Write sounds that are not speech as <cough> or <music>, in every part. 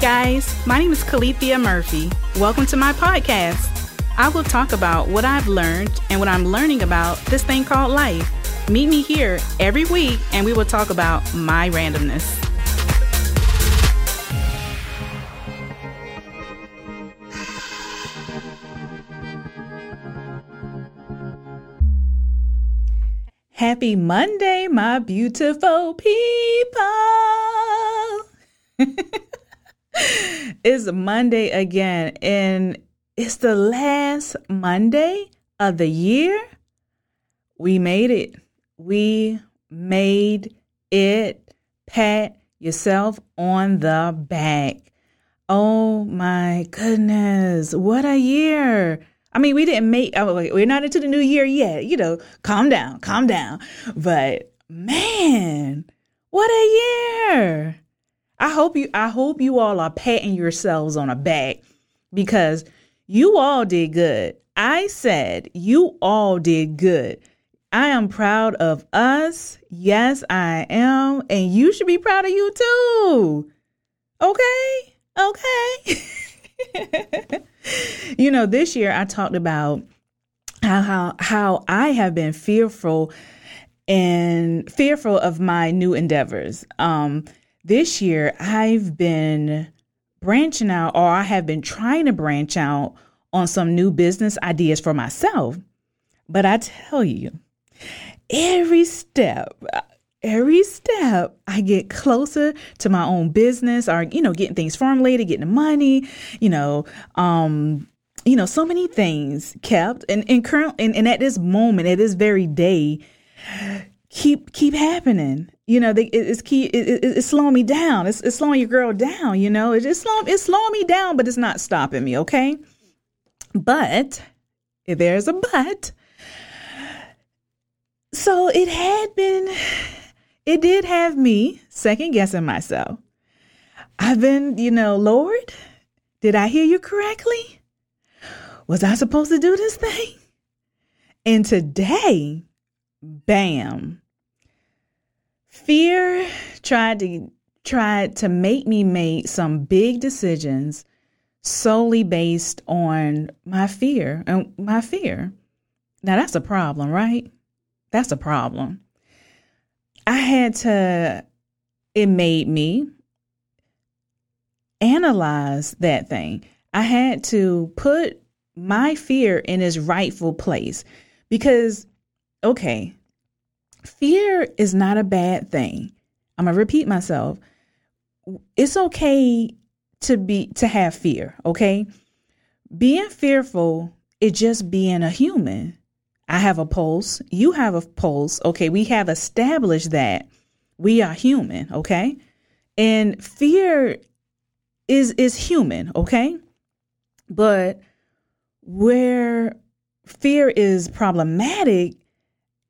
Guys. My name is Calethea Murphy. Welcome to my podcast. I will talk about what I've learned and what I'm learning about this thing called life. Meet me here every week and we will talk about my randomness. Happy Monday, my beautiful people. <laughs> it's Monday again, and it's the last Monday of the year. We made it. We made it. Pat yourself on the back. Oh my goodness, what a year! I mean, we didn't make, we're not into the new year yet. You know, calm down, calm down. But man, what a year. I hope you, I hope you all are patting yourselves on a back because you all did good. I said you all did good. I am proud of us. Yes, I am. And you should be proud of you too. Okay? Okay. <laughs> you know, this year I talked about how how how I have been fearful and fearful of my new endeavors. Um, this year I've been branching out, or I have been trying to branch out on some new business ideas for myself. But I tell you, every step every step I get closer to my own business or, you know, getting things formulated, getting the money, you know, um, you know, so many things kept and, and current and, and at this moment, at this very day, keep keep happening. You know, they, it, it's keep it, it, it's slowing me down. It's, it's slowing your girl down. You know, it's slowing it's slowing me down, but it's not stopping me. Okay, but if there's a but, so it had been it did have me second guessing myself. I've been, you know, Lord, did I hear you correctly? Was I supposed to do this thing? And today, bam, fear tried to tried to make me make some big decisions solely based on my fear and my fear. Now that's a problem, right? That's a problem. I had to, it made me analyze that thing. I had to put my fear in its rightful place because, okay, fear is not a bad thing. I'm going to repeat myself. It's okay to be to have fear, okay? Being fearful is just being a human. I have a pulse. You have a pulse. Okay. We have established that we are human. Okay. And fear is, is human. Okay. But where fear is problematic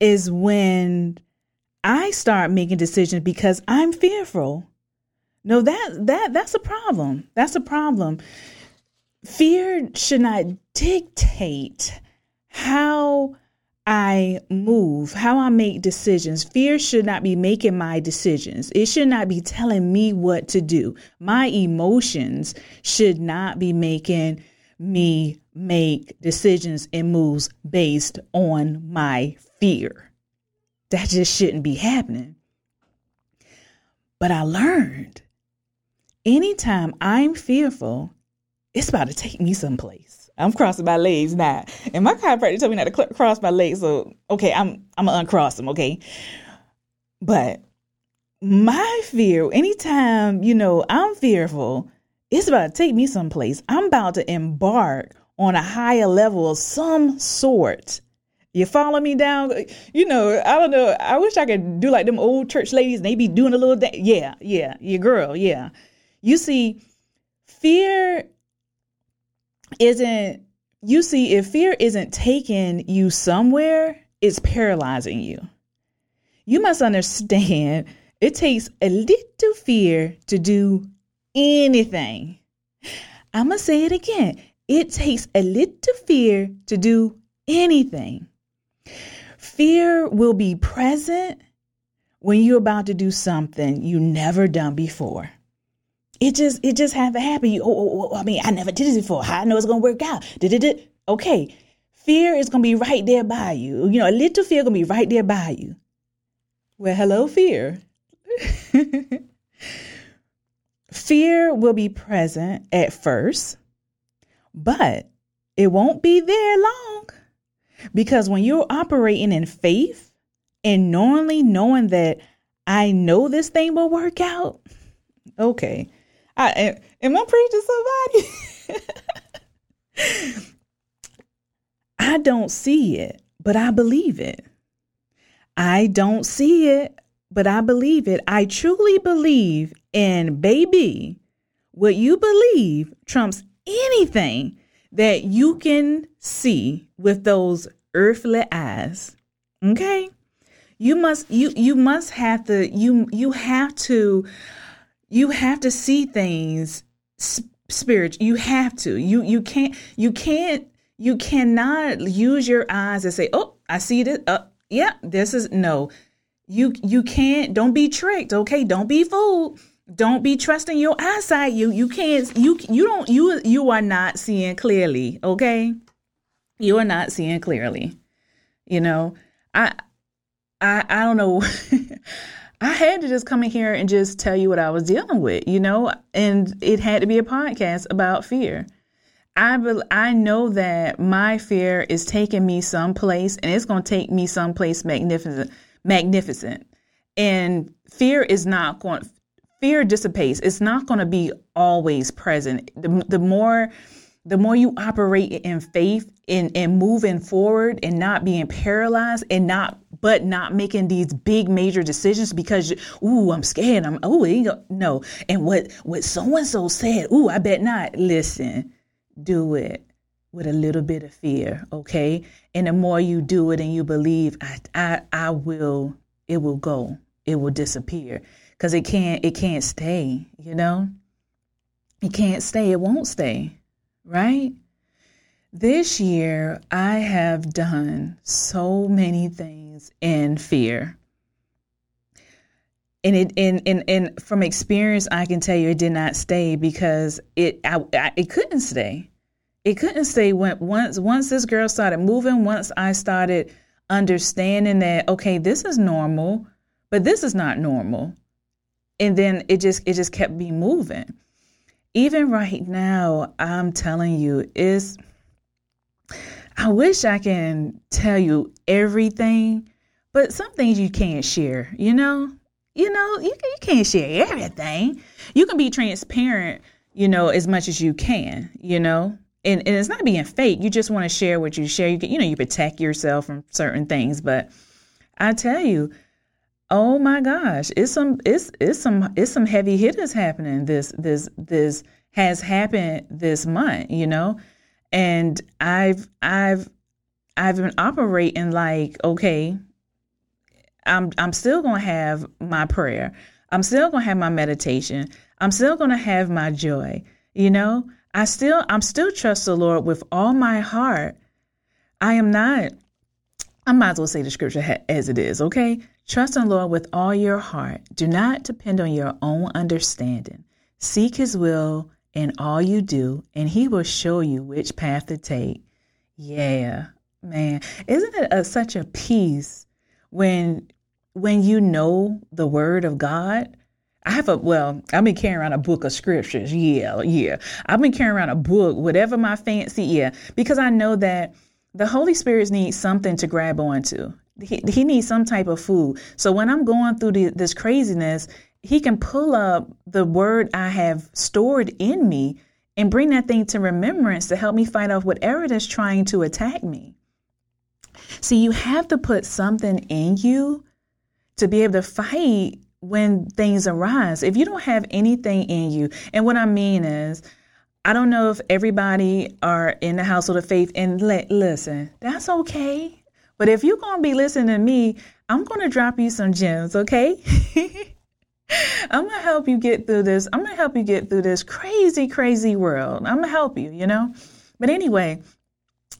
is when I start making decisions because I'm fearful. No, that that that's a problem. That's a problem. Fear should not dictate how I move, how I make decisions. Fear should not be making my decisions. It should not be telling me what to do. My emotions should not be making me make decisions and moves based on my fear. That just shouldn't be happening. But I learned anytime I'm fearful, it's about to take me someplace. I'm crossing my legs now. And my chiropractor told me not to cross my legs. So, okay, I'm, I'm going to uncross them, okay? But my fear, anytime, you know, I'm fearful, it's about to take me someplace. I'm about to embark on a higher level of some sort. You follow me down? You know, I don't know. I wish I could do like them old church ladies they be doing a little, da- yeah, yeah, your girl, yeah. You see, fear isn't you see if fear isn't taking you somewhere it's paralyzing you you must understand it takes a little fear to do anything i'm gonna say it again it takes a little fear to do anything fear will be present when you're about to do something you never done before it just it just have to happen. You, oh, oh, oh, oh I mean, I never did this before. How I know it's gonna work out? Okay, fear is gonna be right there by you. You know, a little fear gonna be right there by you. Well, hello, fear. <laughs> fear will be present at first, but it won't be there long. Because when you're operating in faith and knowingly knowing that I know this thing will work out, okay. I am I preaching somebody? <laughs> I don't see it, but I believe it. I don't see it, but I believe it. I truly believe in baby. What you believe trumps anything that you can see with those earthly eyes. Okay? You must you you must have to you you have to you have to see things spirit you have to you you can't you can't you cannot use your eyes and say oh i see this uh, yeah this is no you you can't don't be tricked okay don't be fooled don't be trusting your eyesight. You you can't you you don't you you are not seeing clearly okay? You are not seeing clearly you know? I i i don't know. <laughs> I had to just come in here and just tell you what I was dealing with, you know, and it had to be a podcast about fear. I be, I know that my fear is taking me someplace and it's going to take me someplace magnificent magnificent. And fear is not going fear dissipates. It's not going to be always present. The, the more the more you operate in faith and, and moving forward and not being paralyzed and not but not making these big major decisions because ooh I'm scared. I'm oh no. And what what so and so said ooh I bet not. Listen do it with a little bit of fear okay? And the more you do it and you believe I I, I will it will go. It will disappear because it can't it can't stay you know it can't stay it won't stay right? This year, I have done so many things in fear. And it and, and, and from experience, I can tell you it did not stay because it I, I, it couldn't stay. It couldn't stay when once once this girl started moving. Once I started understanding that okay, this is normal, but this is not normal, and then it just it just kept me moving even right now, I'm telling you, is I wish I can tell you everything, but some things you can't share, you know? You know, you, you can't share everything. You can be transparent, you know, as much as you can, you know? And, and it's not being fake. You just want to share what you share. You can, you know, you protect yourself from certain things. But I tell you, Oh my gosh, it's some it's it's some it's some heavy hitters happening this this this has happened this month, you know? And I've I've I've been operating like, okay, I'm I'm still to have my prayer. I'm still to have my meditation. I'm still to have my joy. You know, I still I'm still trust the Lord with all my heart. I am not I might as well say the scripture as it is, okay? Trust in the Lord with all your heart. Do not depend on your own understanding. Seek his will in all you do, and he will show you which path to take. Yeah, man. Isn't it a, such a peace when when you know the word of God? I have a well, I've been carrying around a book of scriptures. Yeah, yeah. I've been carrying around a book, whatever my fancy, yeah, because I know that the Holy Spirit needs something to grab onto he, he needs some type of food. So when I'm going through the, this craziness, he can pull up the word I have stored in me and bring that thing to remembrance to help me fight off whatever that's trying to attack me. See, you have to put something in you to be able to fight when things arise. If you don't have anything in you, and what I mean is, I don't know if everybody are in the household of faith and let listen, that's okay. But if you're going to be listening to me, I'm going to drop you some gems, okay? <laughs> I'm going to help you get through this. I'm going to help you get through this crazy, crazy world. I'm going to help you, you know? But anyway,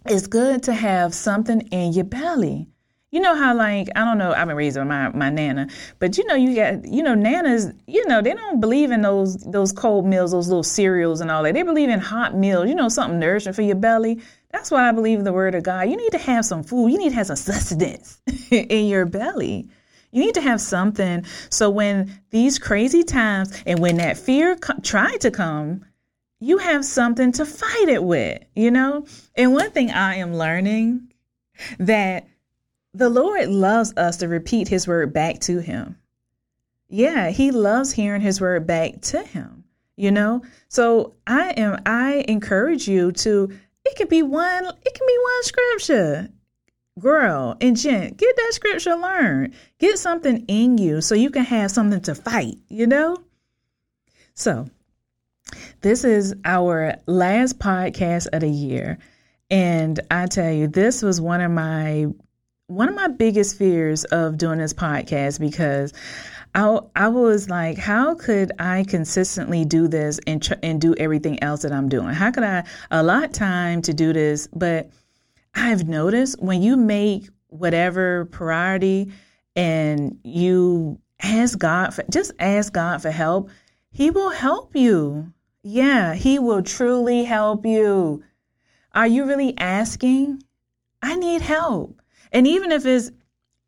it's good to have something in your belly. you know how like I don't know I've been raised my my nana, but you know you got you know nanas you know they don't believe in those those cold meals, those little cereals and all that. They believe in hot meals, you know something nourishing for your belly. That's why I believe the word of God. You need to have some food. You need to have some <laughs> sustenance in your belly. You need to have something so when these crazy times and when that fear co- tried to come, you have something to fight it with, you know? And one thing I am learning that the Lord loves us to repeat his word back to him. Yeah, he loves hearing his word back to him, you know? So I am I encourage you to it can be one it can be one scripture. Girl and gent, get that scripture learned. Get something in you so you can have something to fight, you know? So, this is our last podcast of the year. And I tell you, this was one of my one of my biggest fears of doing this podcast because I I was like, how could I consistently do this and tr- and do everything else that I'm doing? How could I allot time to do this? But I've noticed when you make whatever priority and you ask God for just ask God for help, He will help you. Yeah, He will truly help you. Are you really asking? I need help. And even if it's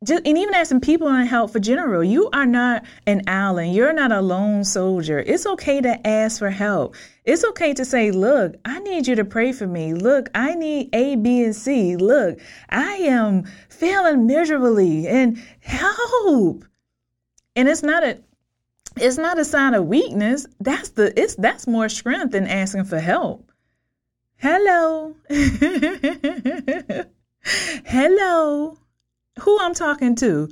just, and even asking people on help for general, you are not an island. You're not a lone soldier. It's okay to ask for help. It's okay to say, look, I need you to pray for me. Look, I need A, B, and C. Look, I am failing miserably and help. And it's not a it's not a sign of weakness. That's the it's that's more strength than asking for help. Hello. <laughs> Hello. Who I'm talking to?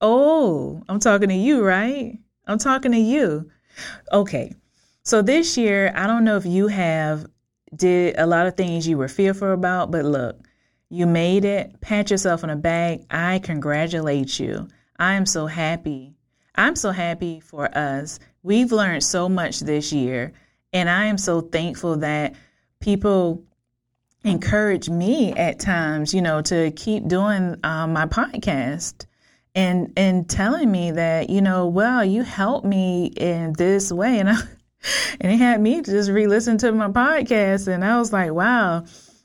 Oh, I'm talking to you, right? I'm talking to you. Okay. So this year, I don't know if you have did a lot of things you were fearful about, but look, you made it. Pat yourself on the back. I congratulate you. I am so happy. I'm so happy for us. We've learned so much this year, and I am so thankful that people encourage me at times, you know, to keep doing um, my podcast and and telling me that, you know, well, you helped me in this way, and I, <laughs> and it had me just re-listen to my podcast, and I was like, wow.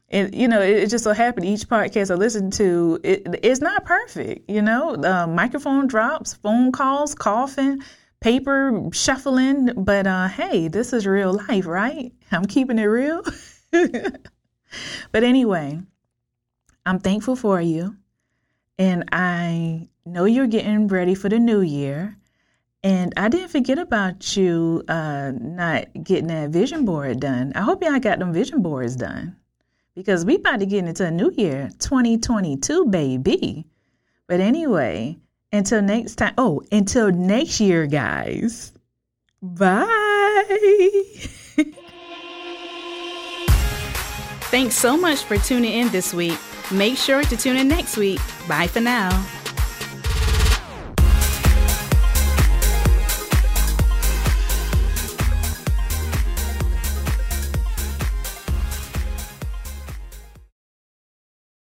And you know, it, it just so happened each podcast I listened to, it, it's not perfect. You know, uh, microphone drops, phone calls, coughing, paper shuffling, but uh, hey, this is real life, right? I'm keeping it real. <laughs> But anyway, I'm thankful for you. And I know you're getting ready for the new year. And I didn't forget about you uh, not getting that vision board done. I hope y'all got them vision boards done because we about to get into a new year, 2022, baby. But anyway, until next time. Oh, until next year, guys. Bye. <laughs> Thanks so much for tuning in this week. Make sure to tune in next week. Bye for now.